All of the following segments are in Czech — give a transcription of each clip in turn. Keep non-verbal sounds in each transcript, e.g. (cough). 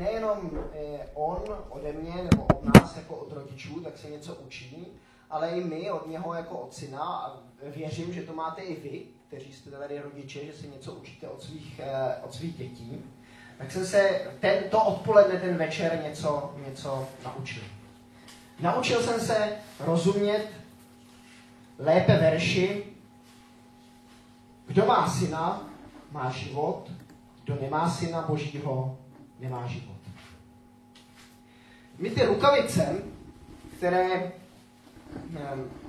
nejenom eh, on ode mě nebo od nás jako od rodičů, tak se něco učí, ale i my od něho jako od syna a věřím, že to máte i vy, kteří jste tady rodiče, že si něco učíte od svých, eh, od svých dětí. Tak jsem se ten, to odpoledne, ten večer něco, něco naučil. Naučil jsem se rozumět lépe verši. Kdo má syna, má život, kdo nemá syna božího, nemá život. My ty rukavice, které,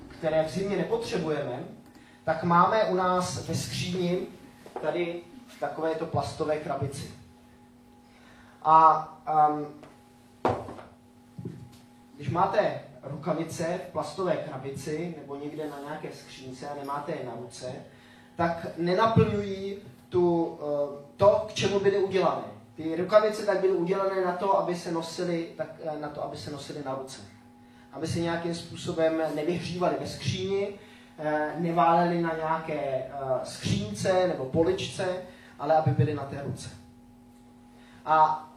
které v zimě nepotřebujeme, tak máme u nás ve skříni tady v takovéto plastové krabici. A um, když máte rukavice v plastové krabici nebo někde na nějaké skřínce a nemáte je na ruce, tak nenaplňují tu, eh, to, k čemu byly udělané. Ty rukavice tak byly udělané na to, aby se nosily, tak, eh, na to, aby se nosily na ruce. Aby se nějakým způsobem nevyhřívaly ve skříni, eh, neválely na nějaké skřínce nebo poličce, ale aby byly na té ruce. A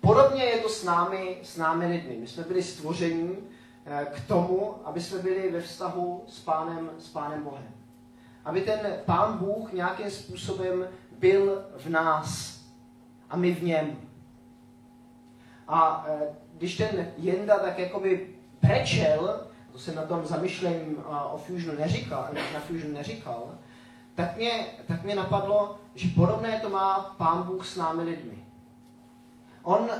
podobně je to s námi, s námi lidmi. My jsme byli stvoření k tomu, aby jsme byli ve vztahu s Pánem, s Pánem Bohem aby ten Pán Bůh nějakým způsobem byl v nás a my v něm. A e, když ten Jenda tak jakoby prečel, to jsem na tom zamyšlení o Fusionu neříkal, na Fusionu neříkal, tak mě, tak mě napadlo, že podobné to má Pán Bůh s námi lidmi. On,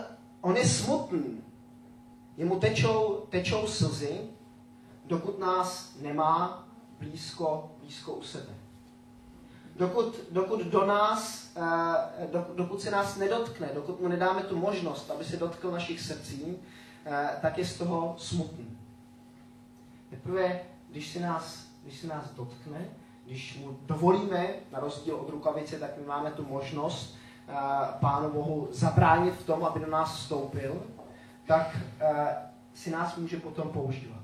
on je smutný. Jemu tečou, tečou slzy, dokud nás nemá blízko, blízko u sebe. Dokud, dokud do nás, eh, dokud se nás nedotkne, dokud mu nedáme tu možnost, aby se dotkl našich srdcí, eh, tak je z toho smutný. Teprve, když se nás, když se nás dotkne, když mu dovolíme, na rozdíl od rukavice, tak my máme tu možnost eh, Pánu Bohu zabránit v tom, aby do nás vstoupil, tak si nás může potom používat.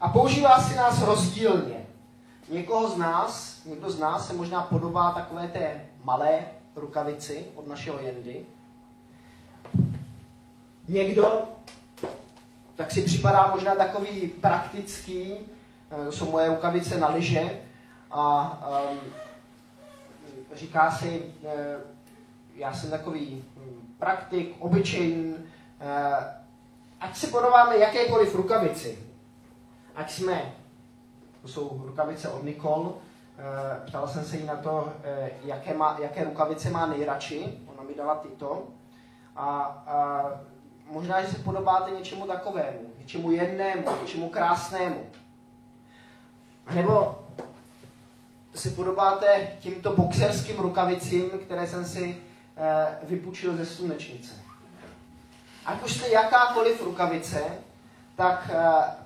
A používá si nás rozdílně. Někoho z nás, někdo z nás se možná podobá takové té malé rukavici od našeho jendy. Někdo tak si připadá možná takový praktický, eh, to jsou moje rukavice na lyže a um, říká si, eh, já jsem takový hm, praktik, obyčejný, eh, ať si podobáme jakékoliv rukavici, ať jsme, to jsou rukavice od Nikol, eh, ptal jsem se jí na to, eh, jaké, má, jaké rukavice má nejradši, ona mi dala tyto. A, a možná, že se podobáte něčemu takovému, něčemu jednému, něčemu krásnému. Nebo se podobáte tímto boxerským rukavicím, které jsem si e, vypučil ze slunečnice. Ať už jste jakákoliv rukavice, tak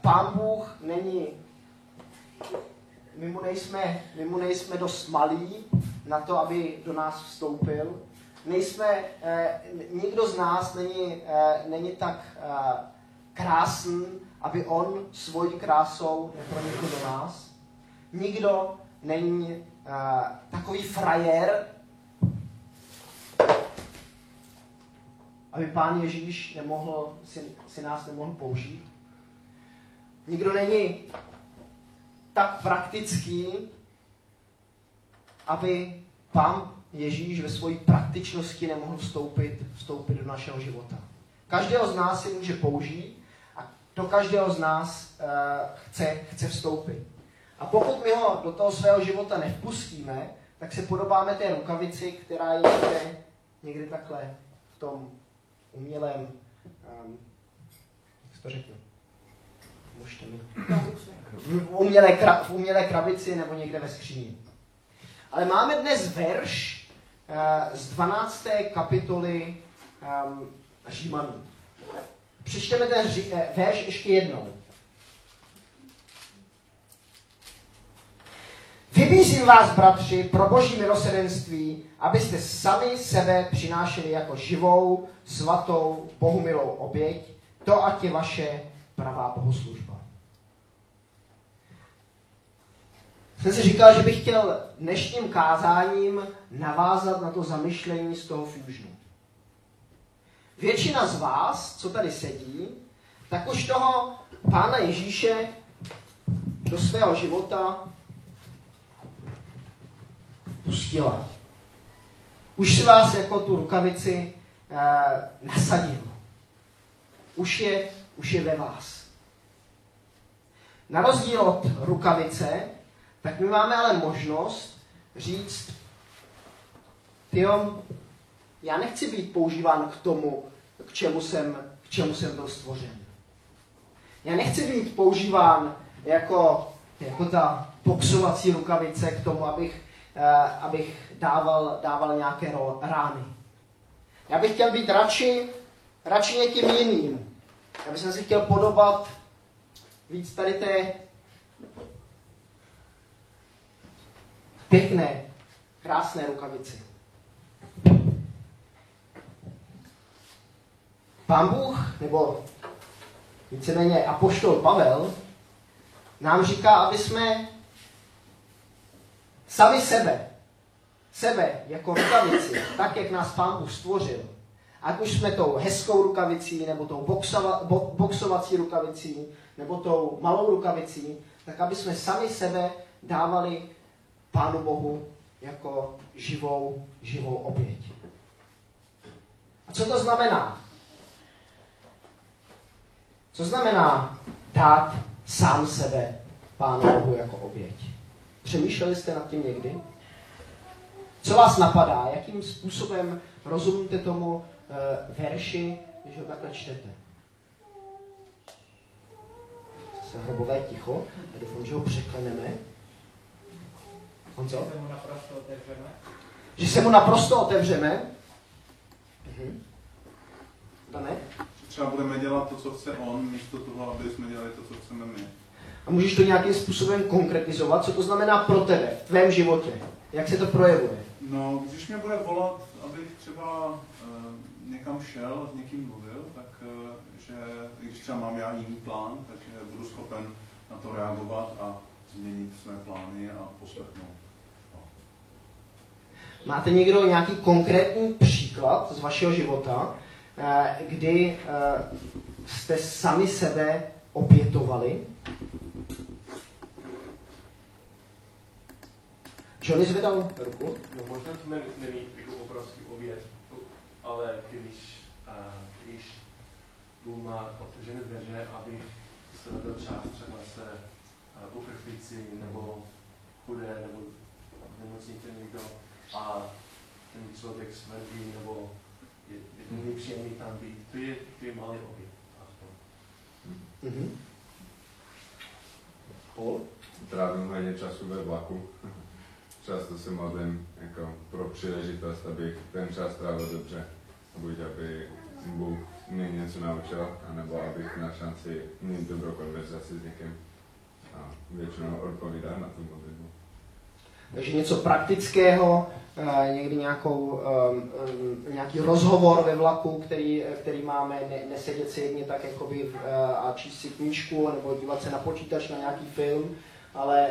pán Bůh není, my mu, nejsme, my mu nejsme dost malí na to, aby do nás vstoupil. Nejsme, uh, nikdo z nás není, uh, není tak uh, krásný, aby on svojí krásou nepronikl do nás. Nikdo není uh, takový frajer, aby pán Ježíš nemohl, si, si nás nemohl použít. Nikdo není tak praktický, aby pán Ježíš ve své praktičnosti nemohl vstoupit, vstoupit do našeho života. Každého z nás si může použít a do každého z nás uh, chce, chce vstoupit. A pokud my ho do toho svého života nevpustíme, tak se podobáme té rukavici, která je někde, někde takhle v tom umělém, um, jak to řeknu. V umělé, kra, v umělé krabici nebo někde ve skříni. Ale máme dnes verš uh, z 12. kapitoly um, Římanů. Přečteme ten ří, uh, verš ještě jednou. Vybízím vás, bratři, pro boží milosedenství, abyste sami sebe přinášeli jako živou, svatou, bohumilou oběť, to ať je vaše pravá bohoslužba. Jsem si říkal, že bych chtěl dnešním kázáním navázat na to zamyšlení z toho fusionu. většina z vás, co tady sedí, tak už toho Pána Ježíše do svého života pustila. Už si vás jako tu rukavici e, nasadil. Už je, už je ve vás. Na rozdíl od rukavice, tak my máme ale možnost říct, tyjo, já nechci být používán k tomu, k čemu jsem, k čemu jsem byl stvořen. Já nechci být používán jako, jako ta boxovací rukavice k tomu, abych, uh, abych dával, dával nějaké rány. Já bych chtěl být radši, radši někým jiným. Já bych si chtěl podobat víc tady té pěkné, krásné rukavici. Pán Bůh, nebo víceméně Apoštol Pavel, nám říká, aby jsme sami sebe, sebe jako rukavici, tak, jak nás Pán Bůh stvořil, ať už jsme tou hezkou rukavicí, nebo tou boxova, bo, boxovací rukavicí, nebo tou malou rukavicí, tak aby jsme sami sebe dávali Pánu Bohu jako živou, živou oběť. A co to znamená? Co znamená dát sám sebe Pánu Bohu jako oběť? Přemýšleli jste nad tím někdy? Co vás napadá? Jakým způsobem rozumíte tomu verši, když ho takhle čtete? Se hrobové ticho. Já doufám, že ho překleneme. Honzo? Že se mu naprosto otevřeme. Že se mu naprosto otevřeme. Mhm. Dane? Třeba budeme dělat to, co chce on, místo toho, aby jsme dělali to, co chceme my. A můžeš to nějakým způsobem konkretizovat? Co to znamená pro tebe, v tvém životě? Jak se to projevuje? No, když mě bude volat, abych třeba někam šel, s někým mluvil, tak uh, že když třeba mám já jiný plán, tak budu schopen na to reagovat a změnit své plány a poslechnout. Máte někdo nějaký konkrétní příklad z vašeho života, eh, kdy eh, jste sami sebe obětovali? Johnny zvedal ruku. No možná to není jako obrovský oběd, ale když, když dům má otevřené dveře, aby strávil čas třeba se uprchlíci nebo chudé nebo nemocníte někdo a ten člověk smrdí nebo je, je to nepříjemný tam být. To je, to je malý oběd. Mm-hmm. Paul? Trávím hodně času ve vlaku. Často se modlím jako pro příležitost, abych ten čas trávil dobře. Buď aby Bůh mě něco naučil, anebo abych na šanci mít dobrou konverzaci s někým. A většinou odpovídá na tu modlitbu. Takže něco praktického, eh, někdy nějakou, eh, nějaký rozhovor ve vlaku, který, který máme, ne, nesedět si jedně tak jakoby eh, a číst si knížku nebo dívat se na počítač na nějaký film, ale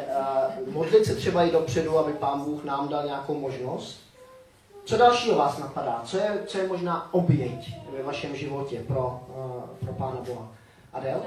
modlit se třeba i dopředu, aby Pán Bůh nám dal nějakou možnost. Co dalšího vás napadá? Co je, co je možná oběť ve vašem životě pro, pro Pána Boha? Adel?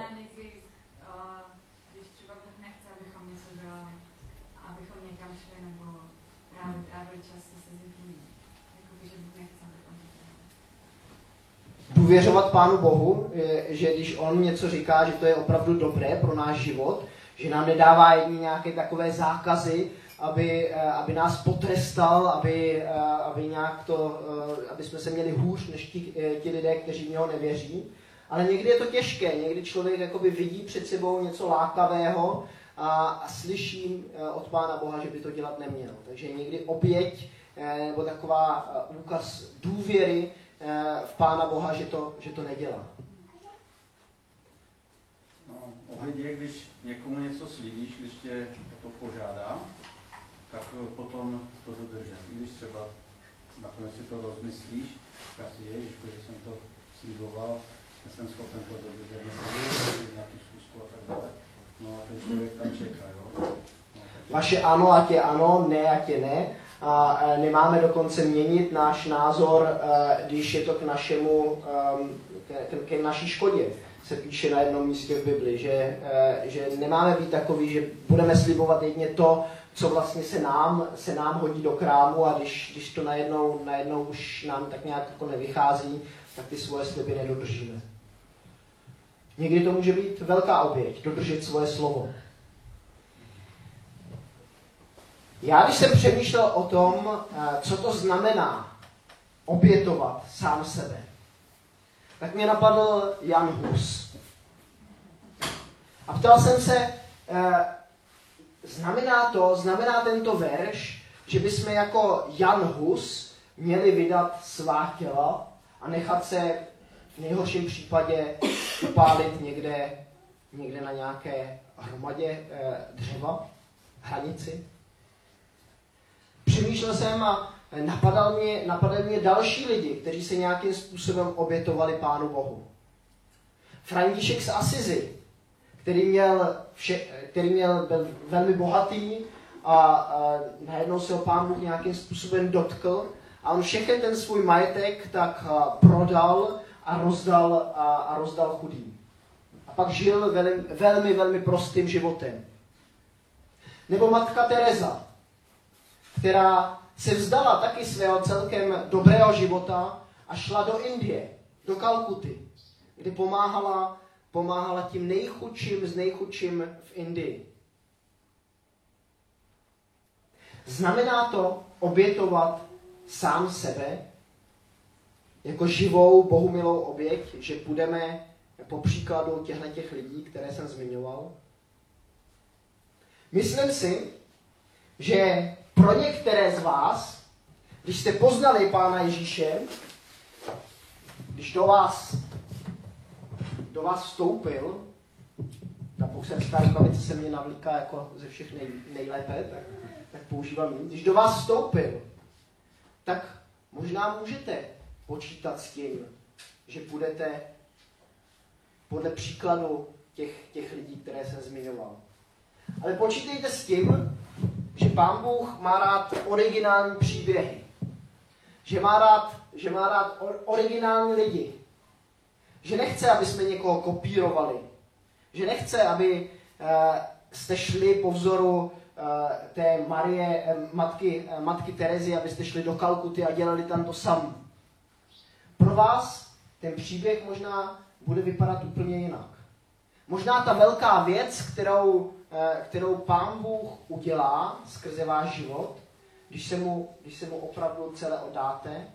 důvěřovat Pánu Bohu, že když On něco říká, že to je opravdu dobré pro náš život, že nám nedává jedni nějaké takové zákazy, aby, eh, aby nás potrestal, aby, eh, aby, nějak to, eh, aby jsme se měli hůř než ti, ti lidé, kteří v něho nevěří. Ale někdy je to těžké, někdy člověk jakoby vidí před sebou něco lákavého a, a slyší od Pána Boha, že by to dělat neměl. Takže někdy oběť nebo taková úkaz důvěry v Pána Boha, že to, že to nedělá. No, ohledně, když někomu něco slíbíš, když tě to požádá, tak potom to dodržím. I když třeba nakonec si to rozmyslíš, tak si ježiš, že jsem to slíboval, jsem schopen to dodržet, nějaký zkusku a tak dále. No a ten člověk tam čeká, jo. No, Vaše ano, ať je ano, ne, ať je ne. a eh, nemáme dokonce měnit náš názor, eh, když je to k našemu, ehm, ke, ke naší škodě. Se píše na jednom místě v Bibli, že, že nemáme být takový, že budeme slibovat jedně to, co vlastně se nám, se nám hodí do krámu a když, když to najednou, najednou už nám tak nějak jako nevychází, tak ty svoje sliby nedodržíme. Někdy to může být velká oběť, dodržet svoje slovo. Já, když jsem přemýšlel o tom, eh, co to znamená obětovat sám sebe, tak mě napadl Jan Hus. A ptal jsem se, eh, znamená to, znamená tento verš, že bychom jako Jan Hus měli vydat svá těla a nechat se v nejhorším případě upálit někde, někde na nějaké hromadě eh, dřeva, hranici. Přemýšlel jsem a napadal mě, napadal mě další lidi, kteří se nějakým způsobem obětovali Pánu Bohu. František z Asizi, který měl, vše, který měl byl velmi bohatý a, a najednou se ho Pán Bůh nějakým způsobem dotkl a on všechny ten svůj majetek tak prodal a rozdal, a, a rozdal chudým. A pak žil velmi, velmi, velmi prostým životem. Nebo matka Teresa, která se vzdala taky svého celkem dobrého života a šla do Indie, do Kalkuty, kde pomáhala, pomáhala tím nejchudším z nejchudším v Indii. Znamená to obětovat sám sebe jako živou, bohumilou oběť, že budeme po příkladu těchto těch lidí, které jsem zmiňoval. Myslím si, že pro některé z vás, když jste poznali Pána Ježíše, když do vás, do vás vstoupil, ta boxerská rukavice se mě navlíká jako ze všech nej, nejlépe, tak, tak používám ji. Když do vás vstoupil, tak možná můžete počítat s tím, že budete podle příkladu těch, těch lidí, které jsem zmiňoval. Ale počítejte s tím, že Pán Bůh má rád originální příběhy. Že má rád, že má rád or, originální lidi. Že nechce, aby jsme někoho kopírovali. Že nechce, aby uh, jste šli po vzoru uh, té Marie, uh, matky, matky Terezy, abyste šli do Kalkuty a dělali tam to samé. Pro vás ten příběh možná bude vypadat úplně jinak. Možná ta velká věc, kterou Eh, kterou Pán Bůh udělá skrze váš život, když se mu, když se mu opravdu celé odáte,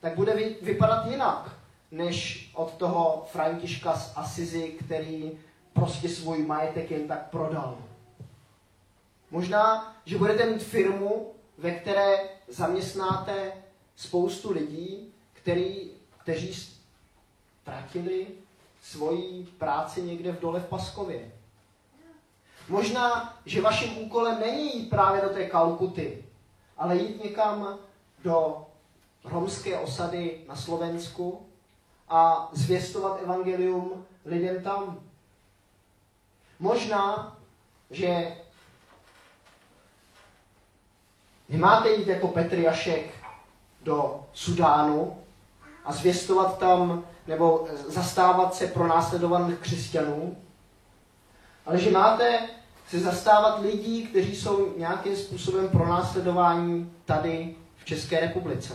tak bude vypadat jinak, než od toho Františka z Asizi, který prostě svůj majetek jen tak prodal. Možná, že budete mít firmu, ve které zaměstnáte spoustu lidí, který, kteří ztratili svoji práci někde v dole v Paskově. Možná, že vaším úkolem není jít právě do té Kalkuty, ale jít někam do romské osady na Slovensku a zvěstovat evangelium lidem tam. Možná, že nemáte jít jako Petr Jašek do Sudánu a zvěstovat tam nebo zastávat se pro následovaných křesťanů, ale že máte se zastávat lidí, kteří jsou nějakým způsobem pronásledování tady v České republice.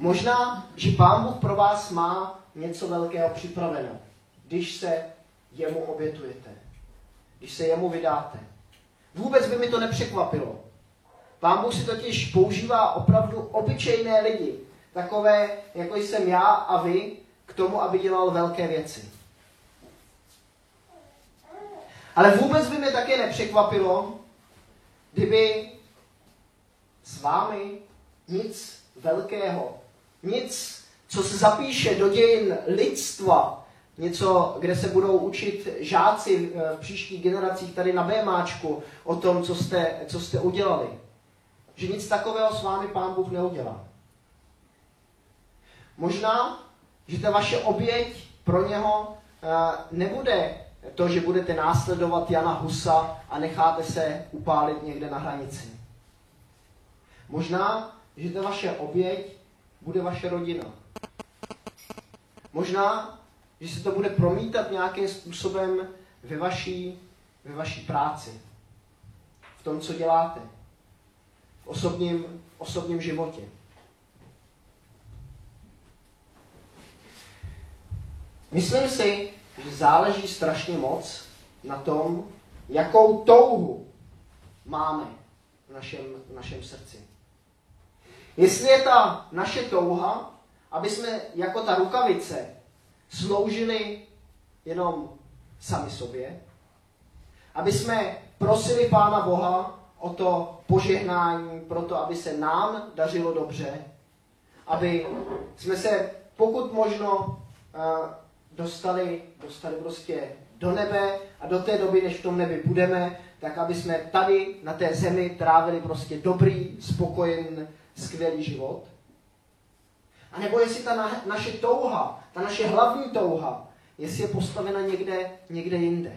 Možná, že Pán Bůh pro vás má něco velkého připraveno, když se jemu obětujete, když se jemu vydáte. Vůbec by mi to nepřekvapilo. Pán Bůh si totiž používá opravdu obyčejné lidi, takové, jako jsem já a vy, k tomu, aby dělal velké věci. Ale vůbec by mě také nepřekvapilo, kdyby s vámi nic velkého, nic, co se zapíše do dějin lidstva, něco, kde se budou učit žáci v příštích generacích tady na BMáčku o tom, co jste, co jste udělali. Že nic takového s vámi Pán Bůh neudělá. Možná, že ta vaše oběť pro něho eh, nebude to, že budete následovat Jana Husa a necháte se upálit někde na hranici. Možná, že ta vaše oběť bude vaše rodina. Možná, že se to bude promítat nějakým způsobem ve vaší, ve vaší práci. V tom, co děláte. V osobním, osobním životě. Myslím si, že záleží strašně moc na tom, jakou touhu máme v našem, v našem srdci. Jestli je ta naše touha, aby jsme jako ta rukavice sloužili jenom sami sobě, aby jsme prosili Pána Boha o to požehnání, pro to, aby se nám dařilo dobře, aby jsme se pokud možno eh, dostali, dostali prostě do nebe a do té doby, než v tom nebi budeme, tak aby jsme tady na té zemi trávili prostě dobrý, spokojený, skvělý život. A nebo jestli ta na, naše touha, ta naše hlavní touha, jestli je postavena někde, někde jinde.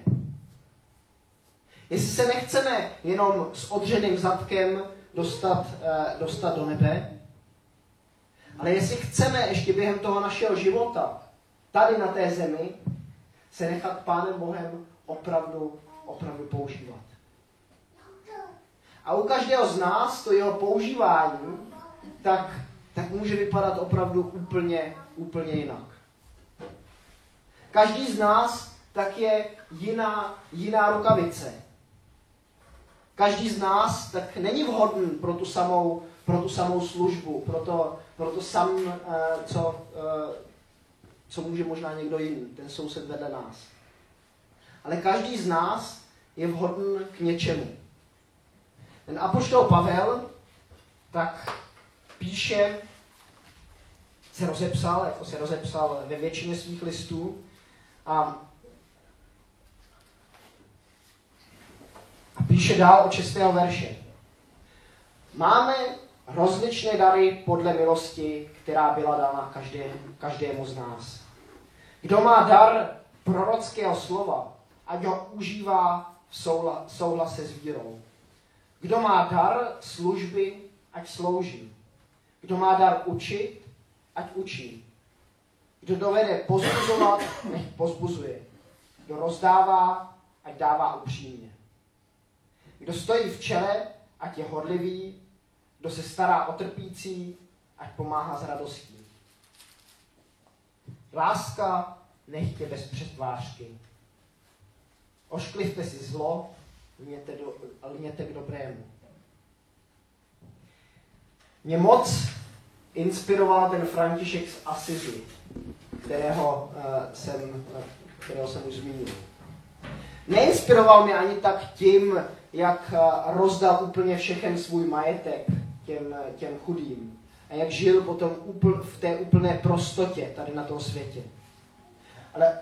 Jestli se nechceme jenom s odřeným zadkem dostat, eh, dostat do nebe, ale jestli chceme ještě během toho našeho života tady na té zemi se nechat Pánem Bohem opravdu, opravdu používat. A u každého z nás to jeho používání tak, tak může vypadat opravdu úplně, úplně jinak. Každý z nás tak je jiná, jiná rukavice. Každý z nás tak není vhodný pro tu samou, pro tu samou službu, pro to, pro to sam, eh, co, eh, co může možná někdo jiný, ten soused vedle nás. Ale každý z nás je vhodný k něčemu. Ten apoštol Pavel tak píše, se rozepsal, jako se rozepsal ve většině svých listů a, a píše dál od 6. verše. Máme rozličné dary podle milosti, která byla dána každému, každému z nás. Kdo má dar prorockého slova, ať ho užívá v souhlase s vírou. Kdo má dar služby, ať slouží. Kdo má dar učit, ať učí. Kdo dovede pozbuzovat, nech pozbuzuje. Kdo rozdává, ať dává upřímně. Kdo stojí v čele, ať je hodlivý. Kdo se stará o trpící, ať pomáhá s radostí. Láska nechtě bez přetvářky. Ošklivte si zlo, lněte, do, lněte k dobrému. Mě moc inspiroval ten František z Asizi, kterého, uh, jsem, uh, kterého jsem už zmínil. Neinspiroval mě ani tak tím, jak uh, rozdal úplně všechen svůj majetek těm, těm chudým a jak žil potom úpl, v té úplné prostotě tady na tom světě. Ale,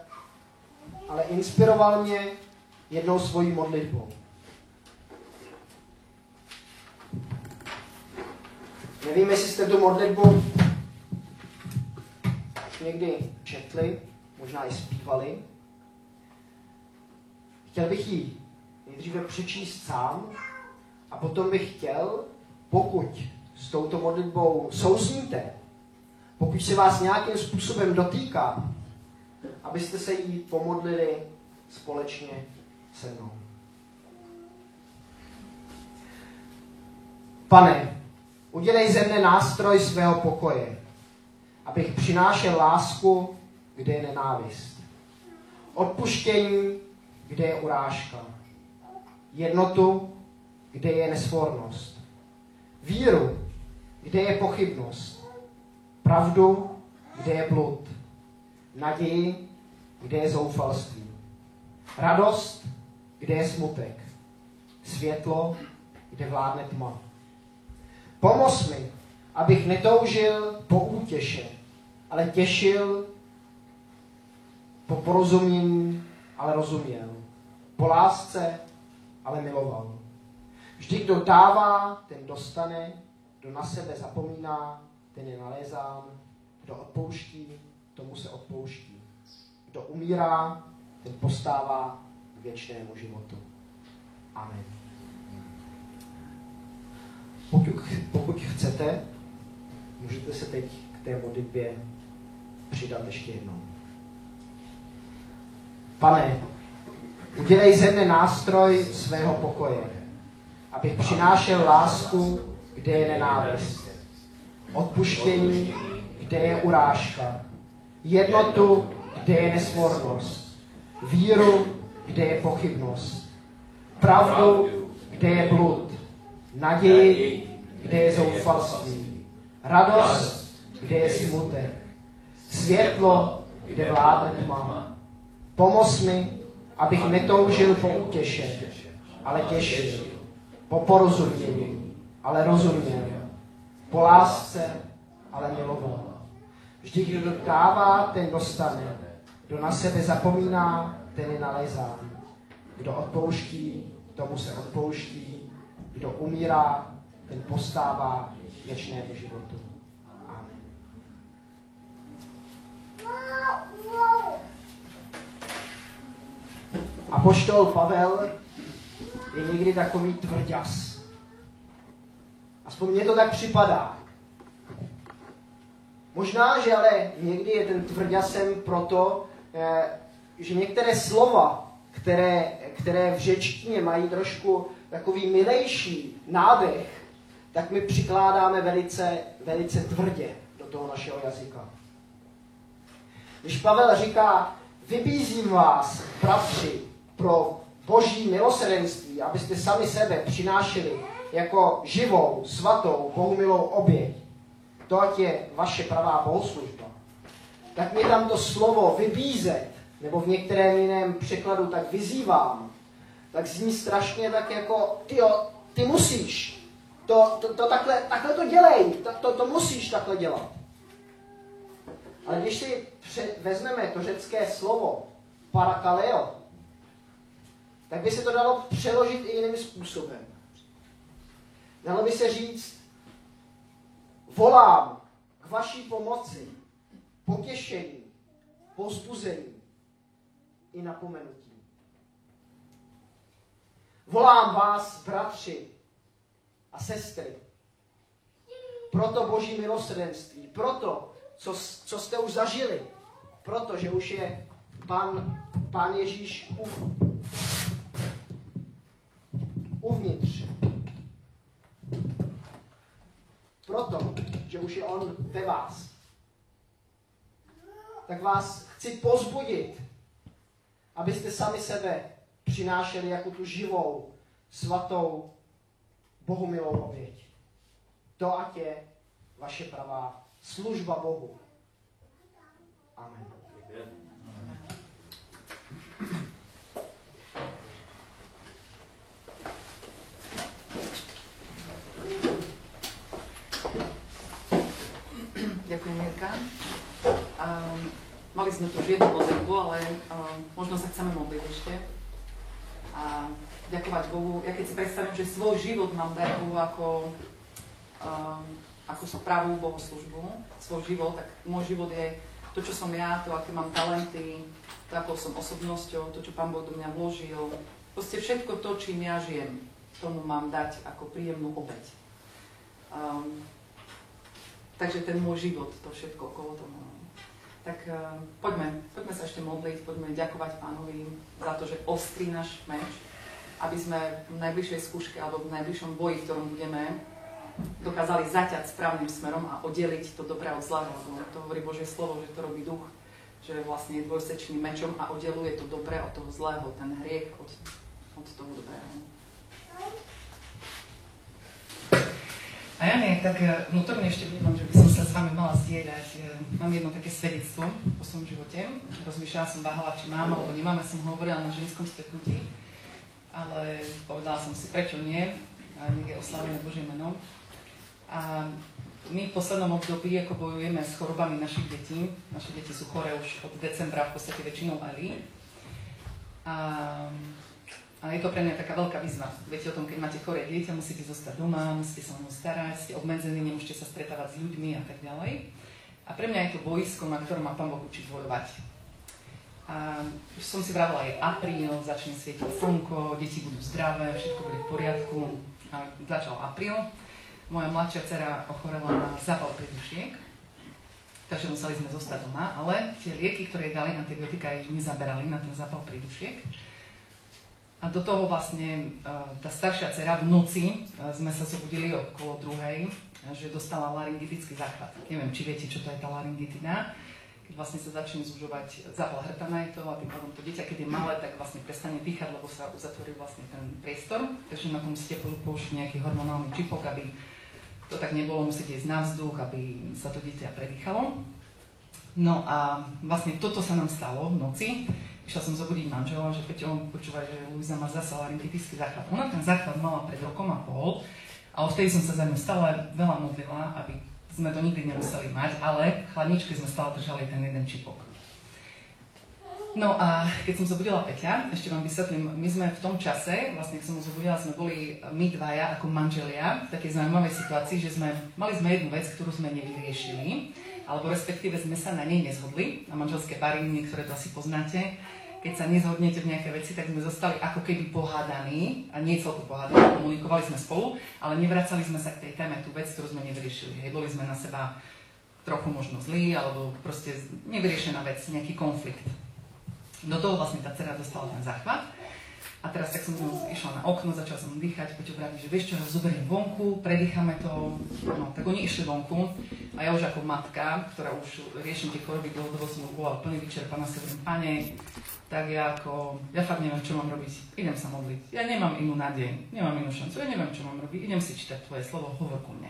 ale inspiroval mě jednou svojí modlitbou. Nevím, jestli jste tu modlitbu někdy četli, možná i zpívali. Chtěl bych ji nejdříve přečíst sám a potom bych chtěl, pokud s touto modlitbou souzníte, pokud se vás nějakým způsobem dotýká, abyste se jí pomodlili společně se mnou. Pane, Udělej ze mne nástroj svého pokoje, abych přinášel lásku, kde je nenávist. Odpuštění, kde je urážka. Jednotu, kde je nesvornost. Víru, kde je pochybnost. Pravdu, kde je blud. Naději, kde je zoufalství. Radost, kde je smutek. Světlo, kde vládne tma. Pomoz mi, abych netoužil po útěše, ale těšil po porozumění, ale rozuměl. Po lásce, ale miloval. Vždy, kdo dává, ten dostane, kdo na sebe zapomíná, ten je nalézán, kdo odpouští, tomu se odpouští. Kdo umírá, ten postává k věčnému životu. Amen. Pokud, pokud chcete, můžete se teď k té modlitbě přidat ještě jednou. Pane, udělej ze mne nástroj svého pokoje, abych přinášel lásku, kde je nenávist, odpuštění, kde je urážka, jednotu, kde je nesvornost, víru, kde je pochybnost, pravdu, kde je blud, naději, kde je zoufalství, radost, kde je smutek, světlo, kde vládne tma. Pomoz mi, abych netoužil po útěše, ale těšil, po porozumění, ale rozuměl, po lásce, ale miloval. Vždyť kdo dává, ten dostane. Kdo na sebe zapomíná, ten je nalézá. Kdo odpouští, tomu se odpouští. Kdo umírá, ten postává věčnému životu. Amen. A poštol Pavel je někdy takový tvrďas. Aspoň mně to tak připadá. Možná, že ale někdy je ten tvrďasem proto, eh, že některé slova, které, které v řečtině mají trošku takový milejší nádech, tak my přikládáme velice, velice tvrdě do toho našeho jazyka. Když Pavel říká, vybízím vás, bratři, pro boží milosrdenství, abyste sami sebe přinášeli jako živou, svatou, bohumilou oběť, to ať je vaše pravá bohoslužba, tak mě tam to slovo vybízet, nebo v některém jiném překladu tak vyzývám, tak zní strašně tak jako, ty, ty musíš, to, to, to takhle, takhle to dělej, to, to, to musíš takhle dělat. Ale když si pře- vezmeme to řecké slovo parakaleo, tak by se to dalo přeložit i jiným způsobem. Dalo by se říct, volám k vaší pomoci, potěšení, pozbuzení i napomenutí. Volám vás, bratři a sestry, proto boží milosrdenství, proto, co, co jste už zažili, protože už je pan, pán Ježíš u, uvnitř. Proto, že už je on ve vás. Tak vás chci pozbudit, abyste sami sebe přinášeli jako tu živou, svatou, bohumilou oběť. To ať je vaše pravá služba Bohu. Amen. Ďakujem, Mirka. Um, mali sme tu už jednu modlitbu, ale um, možno sa chceme modliť ešte. A ďakovať Bohu. Ja keď si predstavím, že svoj život mám dať Bohu ako, um, ako pravú bohoslužbu, svoj život, tak môj život je to, čo som ja, to, aké mám talenty, to, ako som osobnosťou, to, čo Pán Boh do mňa vložil. Proste všetko to, čím ja žijem, tomu mám dať ako príjemnú obeď. Um, takže ten môj život, to všetko okolo toho. Tak uh, poďme, poďme sa ešte modliť, poďme ďakovať pánovi za to, že ostrí náš meč, aby sme v najbližšej skúške alebo v najbližšom boji, v ktorom budeme, dokázali zaťať správnym smerom a oddeliť to dobré od zlého. Lebo to hovorí Božie slovo, že to robí duch, že vlastne je dvojsečným mečom a oddeluje to dobré od toho zlého, ten hriech od, od toho dobrého. A ja nie, tak eh, vnútorne ešte vnímam, že by som sa s vami mala zdieľať. Eh, mám jedno také svedectvo po svojom živote. Rozmýšľala som, váhala, či mám alebo nemám. Ja som hovorila na ženskom stretnutí, ale povedala som si, prečo nie. A nech je oslavené Božie meno. A my v poslednom období ako bojujeme s chorobami našich detí. Naše deti sú chore už od decembra v podstate väčšinou Ali. A a je to pre mňa taká veľká výzva. Viete o tom, keď máte choré dieťa, musíte zostať doma, musíte sa o ňu starať, ste obmedzení, nemôžete sa stretávať s ľuďmi a tak ďalej. A pre mňa je to boisko, na ktorom má Pán Boh učiť bojovať. A už som si vravila, je apríl, začne svietiť slnko, deti budú zdravé, všetko bude v poriadku. A začal apríl. moja mladšia dcera ochorela na zápal prídušiek, takže museli sme zostať doma, ale tie lieky, ktoré dali antibiotika, jej nezaberali na ten zápal prídušiek. A do toho vlastne tá staršia dcera v noci sme sa zobudili okolo druhej, že dostala laryngitický záchvat. Neviem, či viete, čo to je tá laryngitina. Keď vlastne sa začne zužovať zápal hrtana je to a tým pádom to dieťa, keď je malé, tak vlastne prestane dýchať, lebo sa uzatvorí vlastne ten priestor. Takže na tom musíte použiť nejaký hormonálny čipok, aby to tak nebolo, musíte ísť na vzduch, aby sa to dieťa predýchalo. No a vlastne toto sa nám stalo v noci išla som zobudiť manžela, že Peťo, počúvaj, že Luisa má zase laryngitický záchvat. Ona ten záchvat mala pred rokom a pol a odtedy som sa za ňu stále veľa modlila, aby sme to nikdy nemuseli mať, ale chladničky sme stále držali ten jeden čipok. No a keď som zobudila Peťa, ešte vám vysvetlím, my sme v tom čase, vlastne keď som ho zobudila, sme boli my dvaja ako manželia v takej zaujímavej situácii, že sme, mali sme jednu vec, ktorú sme nevyriešili, alebo respektíve sme sa na nej nezhodli, na manželské pary, niektoré to asi poznáte, keď sa nezhodnete v nejaké veci, tak sme zostali ako keby pohádaní, a nie celko pohádaní, komunikovali sme spolu, ale nevracali sme sa k tej téme, tú vec, ktorú sme nevyriešili. Hej, boli sme na seba trochu možno zlí, alebo proste nevyriešená vec, nejaký konflikt. Do toho vlastne tá dcera dostala ten záchvat. A teraz tak som išla na okno, začala som dýchať, Peťo vraví, že vieš čo, ja zoberiem vonku, predýchame to. No, tak oni išli vonku a ja už ako matka, ktorá už riešim tie choroby dlhodobo som bola úplne vyčerpaná, si hovorím, pane, tak ja ako, ja fakt neviem, čo mám robiť, idem sa modliť. Ja nemám inú nádej, nemám inú šancu, ja neviem, čo mám robiť, idem si čítať tvoje slovo, hovor ku mne.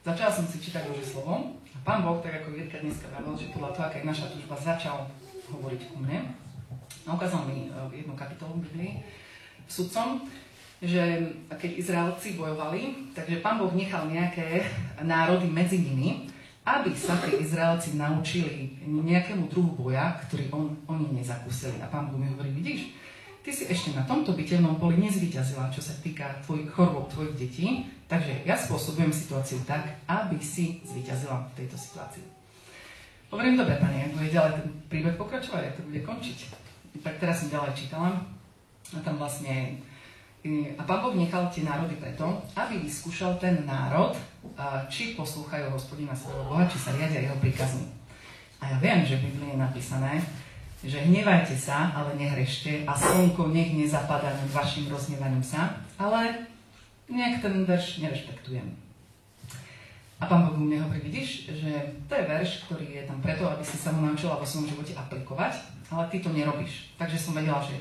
Začala som si čítať Božie slovo. A pán Boh, tak ako Jirka dneska vravil, že podľa toho, aká je naša túžba, začal hovoriť ku mne. A ukázal mi e, jednu kapitolu Biblii sudcom, že keď Izraelci bojovali, takže pán Boh nechal nejaké národy medzi nimi, aby sa tí Izraelci naučili nejakému druhu boja, ktorý on, oni nezakúsili. A pán Boh mi hovorí, vidíš, ty si ešte na tomto bitevnom poli nezvyťazila, čo sa týka tvojich chorôb, tvojich detí, takže ja spôsobujem situáciu tak, aby si zvyťazila v tejto situácii. Hovorím, dobre, pani, ak bude ďalej ten príbeh pokračovať, ak to bude končiť tak teraz som ďalej čítala a tam vlastne a pán Boh nechal tie národy preto, aby vyskúšal ten národ, či poslúchajú hospodina svojho Boha, či sa riadia jeho príkazmi. A ja viem, že v Biblii je napísané, že hnevajte sa, ale nehrešte a slnko nech nezapadá nad vašim rozhnevaním sa, ale nejak ten verš nerešpektujem. A pán Boh mne hovorí, vidíš, že to je verš, ktorý je tam preto, aby si sa mu naučila vo svojom živote aplikovať ale ty to nerobíš. Takže som vedela, že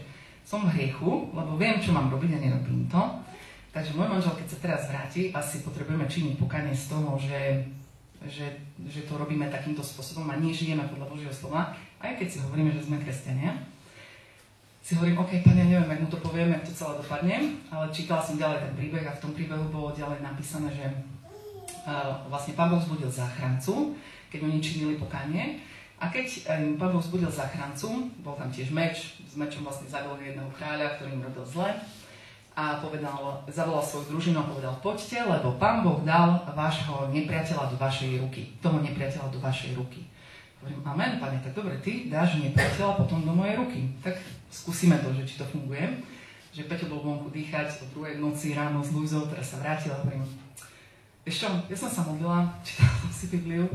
som v hriechu, lebo viem, čo mám robiť a nerobím to. Takže môj manžel, keď sa teraz vráti, asi potrebujeme činiť pokanie z toho, že, že, že to robíme takýmto spôsobom a nežijeme podľa Božieho slova, aj keď si hovoríme, že sme kresťania. Si hovorím, OK, pane, neviem, ako mu to poviem, ako to celé dopadne, ale čítala som ďalej ten príbeh a v tom príbehu bolo ďalej napísané, že uh, vlastne Pán Boh zbudil záchrancu, keď oni činili pokanie a keď um, Pavel vzbudil záchrancu, bol tam tiež meč, s mečom vlastne zabil jedného kráľa, ktorý im robil zle a povedal, zavolal svoju družinu a povedal, poďte, lebo pán Boh dal vášho nepriateľa do vašej ruky, toho nepriateľa do vašej ruky. Hovorím, amen, pane, tak dobre, ty dáš nepriateľa potom do mojej ruky. Tak skúsime to, že či to funguje. Že Peťo bol vonku dýchať o druhej noci ráno s Luizou, teraz sa vrátil a hovorím, vieš čo, ja som sa modlila, (laughs) čítala si Bibliu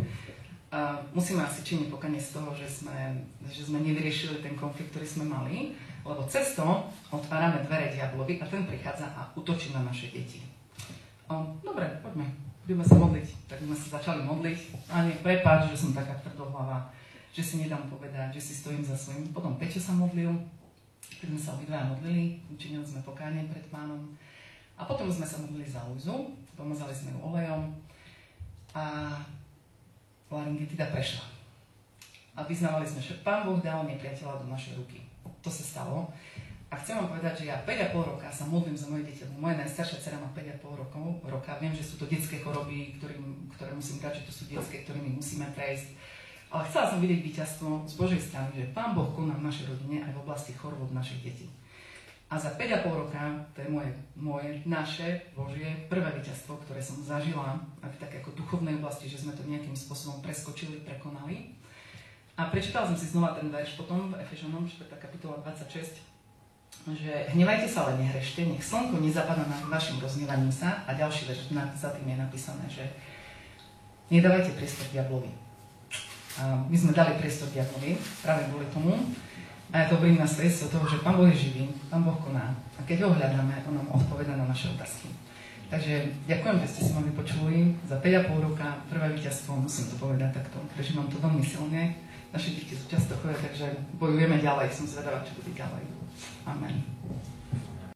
Uh, musíme asi činiť pokanie z toho, že sme, že sme nevyriešili ten konflikt, ktorý sme mali, lebo cez to otvárame dvere diablovi a ten prichádza a utočí na naše deti. Uh, dobre, poďme, budeme sa modliť. Tak sme sa začali modliť. A nie, prepáč, že som taká tvrdohlava, že si nedám povedať, že si stojím za svojím. Potom Peťo sa modlil, keď sme sa obidvaja modlili, učinili sme pokánie pred pánom. A potom sme sa modlili za Luizu, pomazali sme ju olejom. A laryngitida prešla. A vyznávali sme, že Pán Boh dal nepriateľa do našej ruky. To sa stalo. A chcem vám povedať, že ja 5,5 roka sa modlím za moje lebo moja najstaršia dcera má 5,5 rokov, roka. Viem, že sú to detské choroby, ktorým, ktoré musím brať, že to sú detské, ktorými musíme prejsť. Ale chcela som vidieť víťazstvo z Božej strany, že Pán Boh koná v našej rodine aj v oblasti chorôb našich detí. A za 5,5 roka, to je moje, moje, naše, Božie, prvé víťazstvo, ktoré som zažila v také ako duchovnej oblasti, že sme to nejakým spôsobom preskočili, prekonali. A prečítala som si znova ten verš potom v Efežanom 4. kapitola 26. že hnevajte sa, ale nehrešte, nech slnko nezapadá nad vašim rozhnevaním sa a ďalší verš za tým je napísané, že nedávajte priestor diablovi. A my sme dali priestor diablovi práve kvôli tomu a ja to hovorím na svedstvo toho, že Pán Boh je živý, Pán Boh koná a keď ho hľadáme, on nám odpoveda na naše otázky. Takže ďakujem, že ste si ma vypočuli za 5,5 roka, prvé víťazstvo, musím to povedať takto, mám to veľmi silne. Naše deti sú často chore, takže bojujeme ďalej, som zvedavá, čo bude ďalej. Amen.